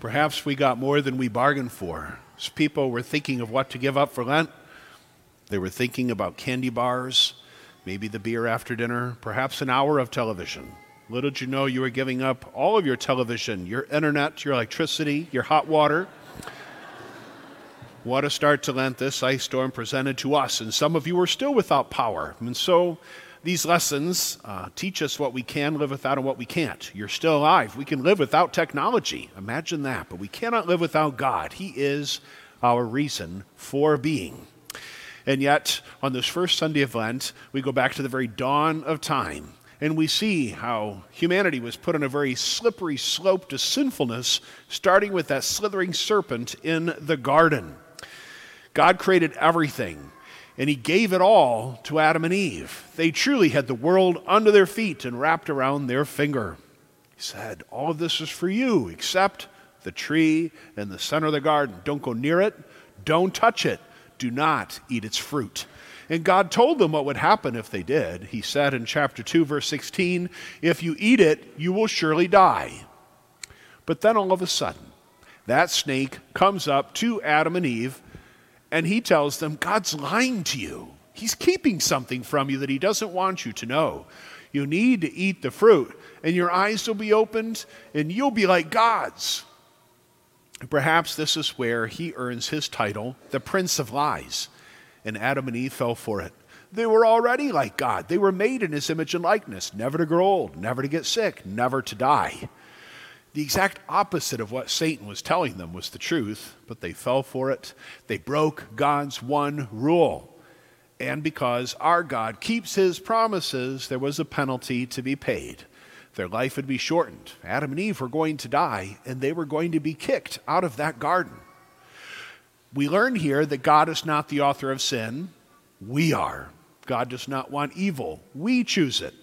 Perhaps we got more than we bargained for. As people were thinking of what to give up for Lent, they were thinking about candy bars, maybe the beer after dinner, perhaps an hour of television. Little did you know you were giving up all of your television, your internet, your electricity, your hot water. what a start to Lent this ice storm presented to us, and some of you are still without power. And so these lessons uh, teach us what we can live without and what we can't. You're still alive. We can live without technology. Imagine that. But we cannot live without God. He is our reason for being. And yet, on this first Sunday of Lent, we go back to the very dawn of time. And we see how humanity was put on a very slippery slope to sinfulness, starting with that slithering serpent in the garden. God created everything and he gave it all to Adam and Eve. They truly had the world under their feet and wrapped around their finger. He said, All of this is for you, except the tree in the center of the garden. Don't go near it, don't touch it, do not eat its fruit. And God told them what would happen if they did. He said in chapter 2, verse 16, If you eat it, you will surely die. But then all of a sudden, that snake comes up to Adam and Eve and he tells them, God's lying to you. He's keeping something from you that he doesn't want you to know. You need to eat the fruit, and your eyes will be opened, and you'll be like gods. Perhaps this is where he earns his title, the Prince of Lies. And Adam and Eve fell for it. They were already like God. They were made in his image and likeness, never to grow old, never to get sick, never to die. The exact opposite of what Satan was telling them was the truth, but they fell for it. They broke God's one rule. And because our God keeps his promises, there was a penalty to be paid. Their life would be shortened. Adam and Eve were going to die, and they were going to be kicked out of that garden. We learn here that God is not the author of sin, we are. God does not want evil, we choose it.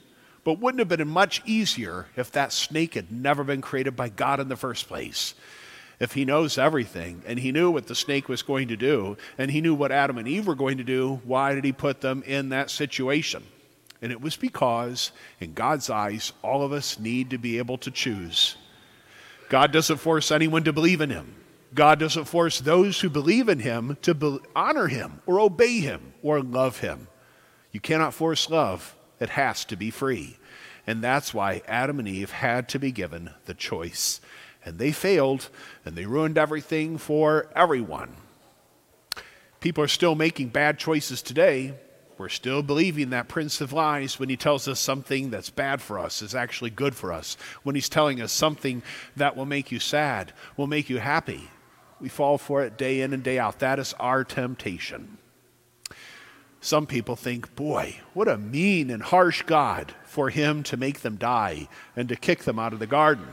But wouldn't have been much easier if that snake had never been created by God in the first place? If he knows everything and he knew what the snake was going to do and he knew what Adam and Eve were going to do, why did he put them in that situation? And it was because, in God's eyes, all of us need to be able to choose. God doesn't force anyone to believe in him. God doesn't force those who believe in him to be- honor him or obey him or love him. You cannot force love, it has to be free. And that's why Adam and Eve had to be given the choice. And they failed, and they ruined everything for everyone. People are still making bad choices today. We're still believing that Prince of Lies when he tells us something that's bad for us is actually good for us. When he's telling us something that will make you sad, will make you happy. We fall for it day in and day out. That is our temptation. Some people think, boy, what a mean and harsh God for him to make them die and to kick them out of the garden.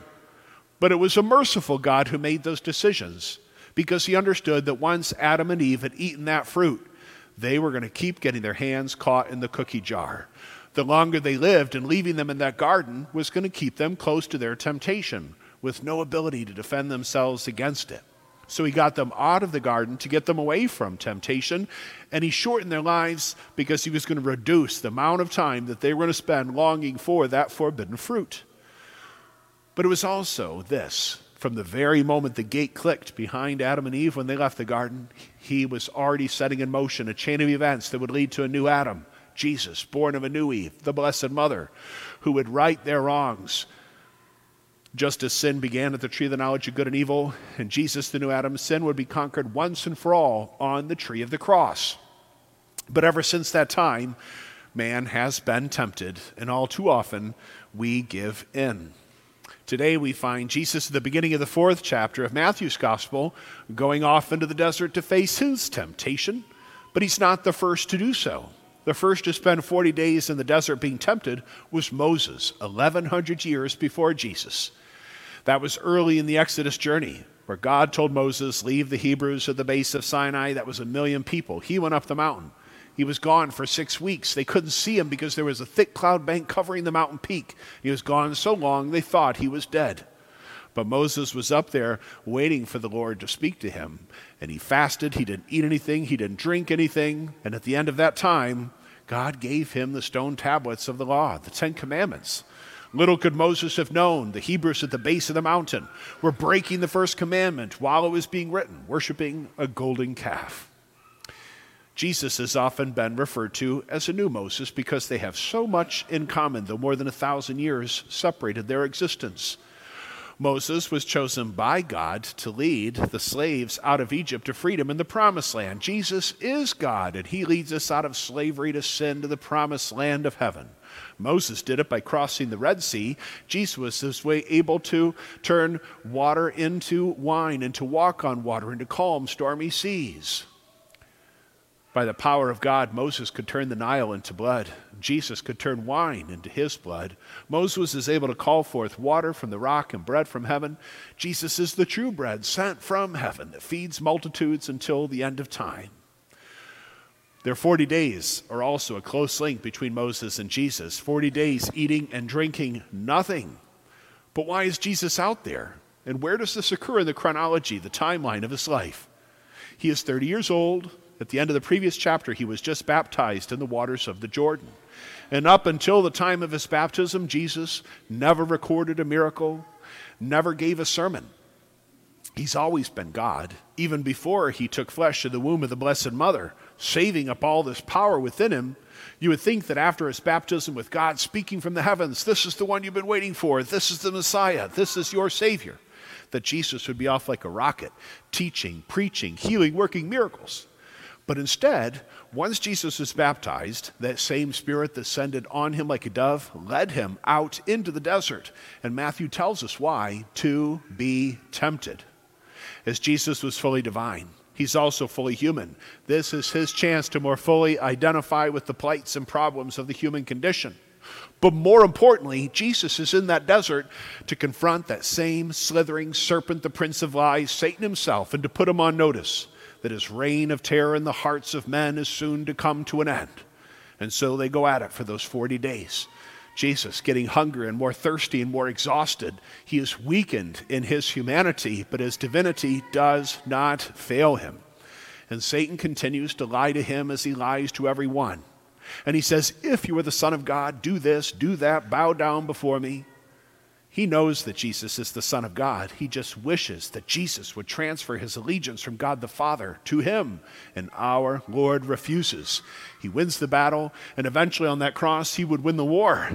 But it was a merciful God who made those decisions because he understood that once Adam and Eve had eaten that fruit, they were going to keep getting their hands caught in the cookie jar. The longer they lived and leaving them in that garden was going to keep them close to their temptation with no ability to defend themselves against it. So he got them out of the garden to get them away from temptation, and he shortened their lives because he was going to reduce the amount of time that they were going to spend longing for that forbidden fruit. But it was also this from the very moment the gate clicked behind Adam and Eve when they left the garden, he was already setting in motion a chain of events that would lead to a new Adam, Jesus, born of a new Eve, the Blessed Mother, who would right their wrongs just as sin began at the tree of the knowledge of good and evil, and Jesus, the new Adam, sin would be conquered once and for all on the tree of the cross. But ever since that time, man has been tempted, and all too often we give in. Today we find Jesus at the beginning of the fourth chapter of Matthew's Gospel going off into the desert to face his temptation, but he's not the first to do so. The first to spend 40 days in the desert being tempted was Moses, 1100 years before Jesus. That was early in the Exodus journey, where God told Moses, Leave the Hebrews at the base of Sinai. That was a million people. He went up the mountain. He was gone for six weeks. They couldn't see him because there was a thick cloud bank covering the mountain peak. He was gone so long they thought he was dead. But Moses was up there waiting for the Lord to speak to him. And he fasted. He didn't eat anything. He didn't drink anything. And at the end of that time, God gave him the stone tablets of the law, the Ten Commandments. Little could Moses have known the Hebrews at the base of the mountain were breaking the first commandment while it was being written, worshiping a golden calf. Jesus has often been referred to as a new Moses because they have so much in common, though more than a thousand years separated their existence. Moses was chosen by God to lead the slaves out of Egypt to freedom in the promised land. Jesus is God, and he leads us out of slavery to sin to the promised land of heaven. Moses did it by crossing the Red Sea. Jesus was way able to turn water into wine and to walk on water and to calm stormy seas. By the power of God, Moses could turn the Nile into blood. Jesus could turn wine into his blood. Moses is able to call forth water from the rock and bread from heaven. Jesus is the true bread sent from heaven that feeds multitudes until the end of time. Their 40 days are also a close link between Moses and Jesus 40 days eating and drinking nothing. But why is Jesus out there? And where does this occur in the chronology, the timeline of his life? He is 30 years old. At the end of the previous chapter, he was just baptized in the waters of the Jordan. And up until the time of his baptism, Jesus never recorded a miracle, never gave a sermon. He's always been God, even before he took flesh in the womb of the Blessed Mother, saving up all this power within him. You would think that after his baptism with God speaking from the heavens, this is the one you've been waiting for, this is the Messiah, this is your Savior, that Jesus would be off like a rocket, teaching, preaching, healing, working miracles. But instead, once Jesus was baptized, that same Spirit descended on him like a dove, led him out into the desert. And Matthew tells us why to be tempted as Jesus was fully divine. He's also fully human. This is his chance to more fully identify with the plights and problems of the human condition. But more importantly, Jesus is in that desert to confront that same slithering serpent, the prince of lies, Satan himself, and to put him on notice that his reign of terror in the hearts of men is soon to come to an end. And so they go at it for those 40 days. Jesus getting hungry and more thirsty and more exhausted. He is weakened in his humanity, but his divinity does not fail him. And Satan continues to lie to him as he lies to everyone. And he says, If you are the Son of God, do this, do that, bow down before me. He knows that Jesus is the Son of God. He just wishes that Jesus would transfer his allegiance from God the Father to him. And our Lord refuses. He wins the battle, and eventually on that cross, he would win the war.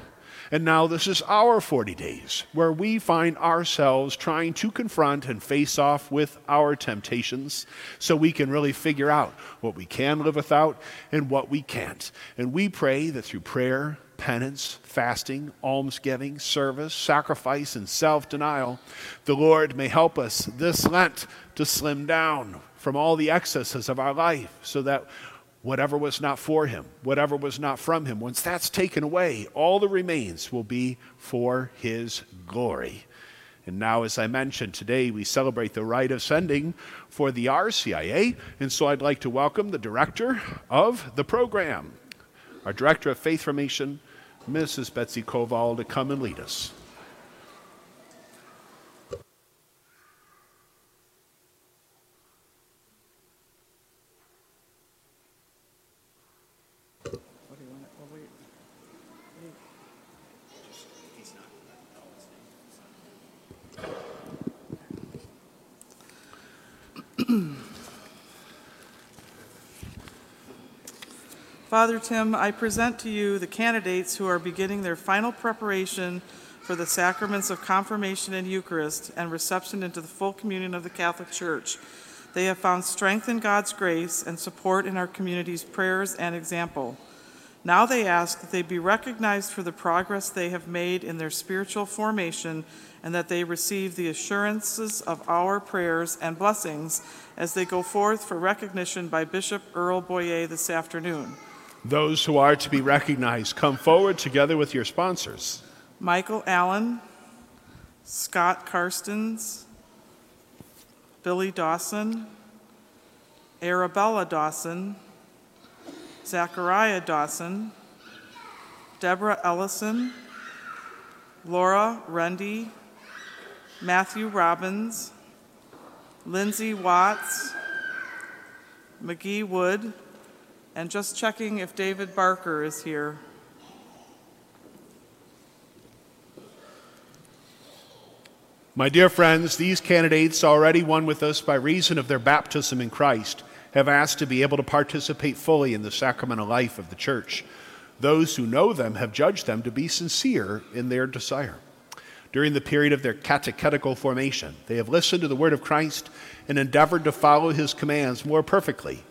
And now this is our 40 days where we find ourselves trying to confront and face off with our temptations so we can really figure out what we can live without and what we can't. And we pray that through prayer, penance, fasting, almsgiving, service, sacrifice, and self denial, the Lord may help us this Lent to slim down from all the excesses of our life so that whatever was not for Him, whatever was not from Him, once that's taken away, all the remains will be for His glory. And now, as I mentioned, today we celebrate the rite of sending for the RCIA. And so I'd like to welcome the director of the program, our director of faith formation, Mrs. Betsy Koval to come and lead us. Father Tim, I present to you the candidates who are beginning their final preparation for the sacraments of confirmation and Eucharist and reception into the full communion of the Catholic Church. They have found strength in God's grace and support in our community's prayers and example. Now they ask that they be recognized for the progress they have made in their spiritual formation and that they receive the assurances of our prayers and blessings as they go forth for recognition by Bishop Earl Boyea this afternoon. Those who are to be recognized, come forward together with your sponsors. Michael Allen, Scott Karstens, Billy Dawson, Arabella Dawson, Zachariah Dawson, Deborah Ellison, Laura Rundy, Matthew Robbins, Lindsay Watts, McGee Wood, and just checking if David Barker is here. My dear friends, these candidates, already one with us by reason of their baptism in Christ, have asked to be able to participate fully in the sacramental life of the church. Those who know them have judged them to be sincere in their desire. During the period of their catechetical formation, they have listened to the word of Christ and endeavored to follow his commands more perfectly.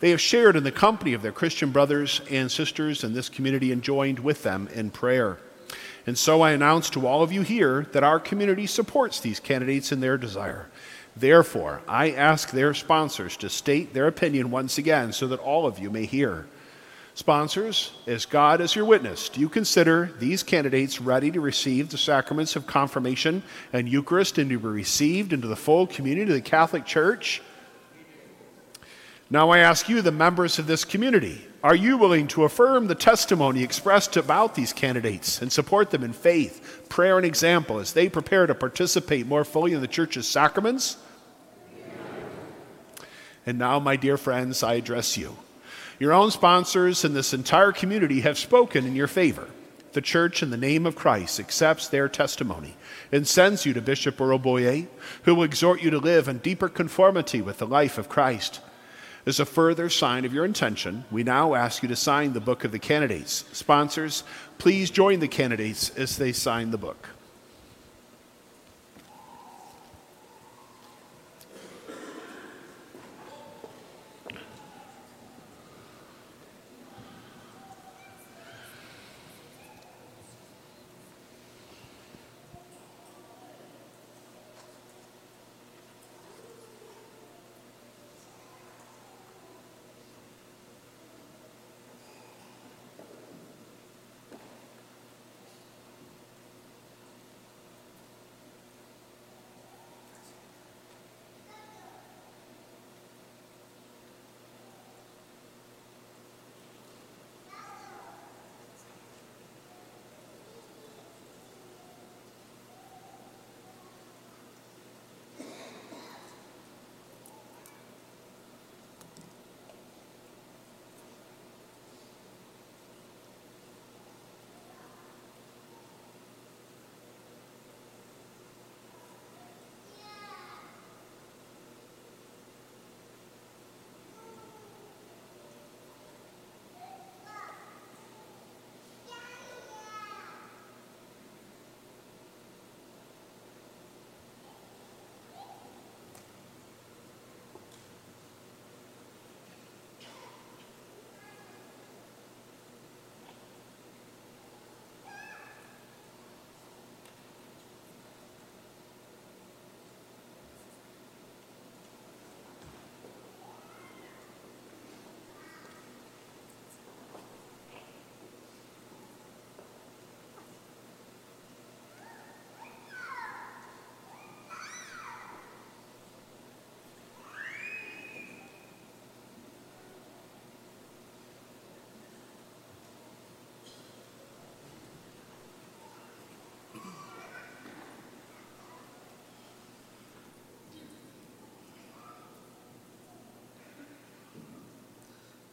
They have shared in the company of their Christian brothers and sisters in this community and joined with them in prayer. And so I announce to all of you here that our community supports these candidates in their desire. Therefore, I ask their sponsors to state their opinion once again so that all of you may hear. Sponsors, as God is your witness, do you consider these candidates ready to receive the sacraments of confirmation and Eucharist and to be received into the full community of the Catholic Church? Now I ask you, the members of this community, are you willing to affirm the testimony expressed about these candidates and support them in faith, prayer, and example as they prepare to participate more fully in the church's sacraments? And now, my dear friends, I address you. Your own sponsors and this entire community have spoken in your favor. The church, in the name of Christ, accepts their testimony and sends you to Bishop Earl Boyea, who will exhort you to live in deeper conformity with the life of Christ. As a further sign of your intention, we now ask you to sign the book of the candidates. Sponsors, please join the candidates as they sign the book.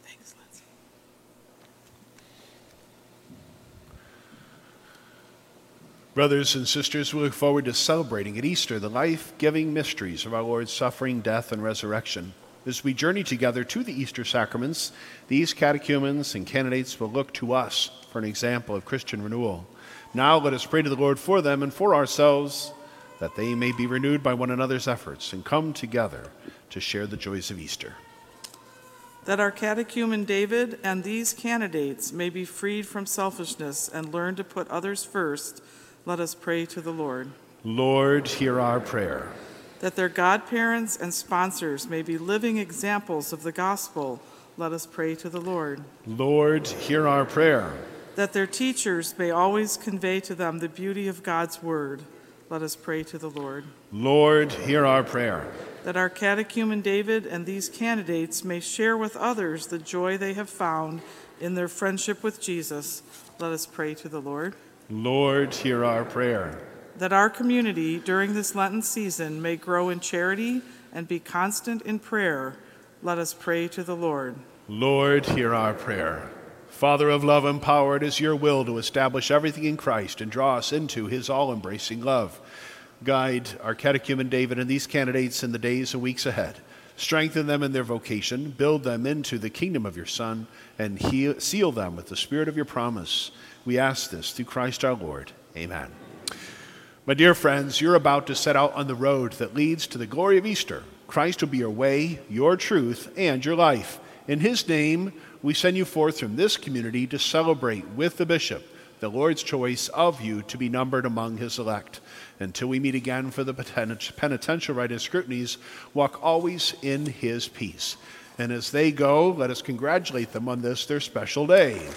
Thanks. Brothers and sisters, we look forward to celebrating at Easter the life giving mysteries of our Lord's suffering, death, and resurrection. As we journey together to the Easter sacraments, these catechumens and candidates will look to us for an example of Christian renewal. Now let us pray to the Lord for them and for ourselves that they may be renewed by one another's efforts and come together to share the joys of Easter. That our catechumen David and these candidates may be freed from selfishness and learn to put others first, let us pray to the Lord. Lord, hear our prayer. That their godparents and sponsors may be living examples of the gospel, let us pray to the Lord. Lord, hear our prayer. That their teachers may always convey to them the beauty of God's word, let us pray to the Lord. Lord, hear our prayer. That our catechumen David and these candidates may share with others the joy they have found in their friendship with Jesus, let us pray to the Lord. Lord, hear our prayer. That our community during this Lenten season may grow in charity and be constant in prayer, let us pray to the Lord. Lord, hear our prayer. Father of love and power, it is your will to establish everything in Christ and draw us into his all embracing love. Guide our catechumen David and these candidates in the days and weeks ahead. Strengthen them in their vocation, build them into the kingdom of your Son, and heal, seal them with the spirit of your promise. We ask this through Christ our Lord. Amen. My dear friends, you're about to set out on the road that leads to the glory of Easter. Christ will be your way, your truth, and your life. In his name, we send you forth from this community to celebrate with the bishop the Lord's choice of you to be numbered among his elect. Until we meet again for the penitential rite and scrutinies, walk always in his peace. And as they go, let us congratulate them on this, their special day.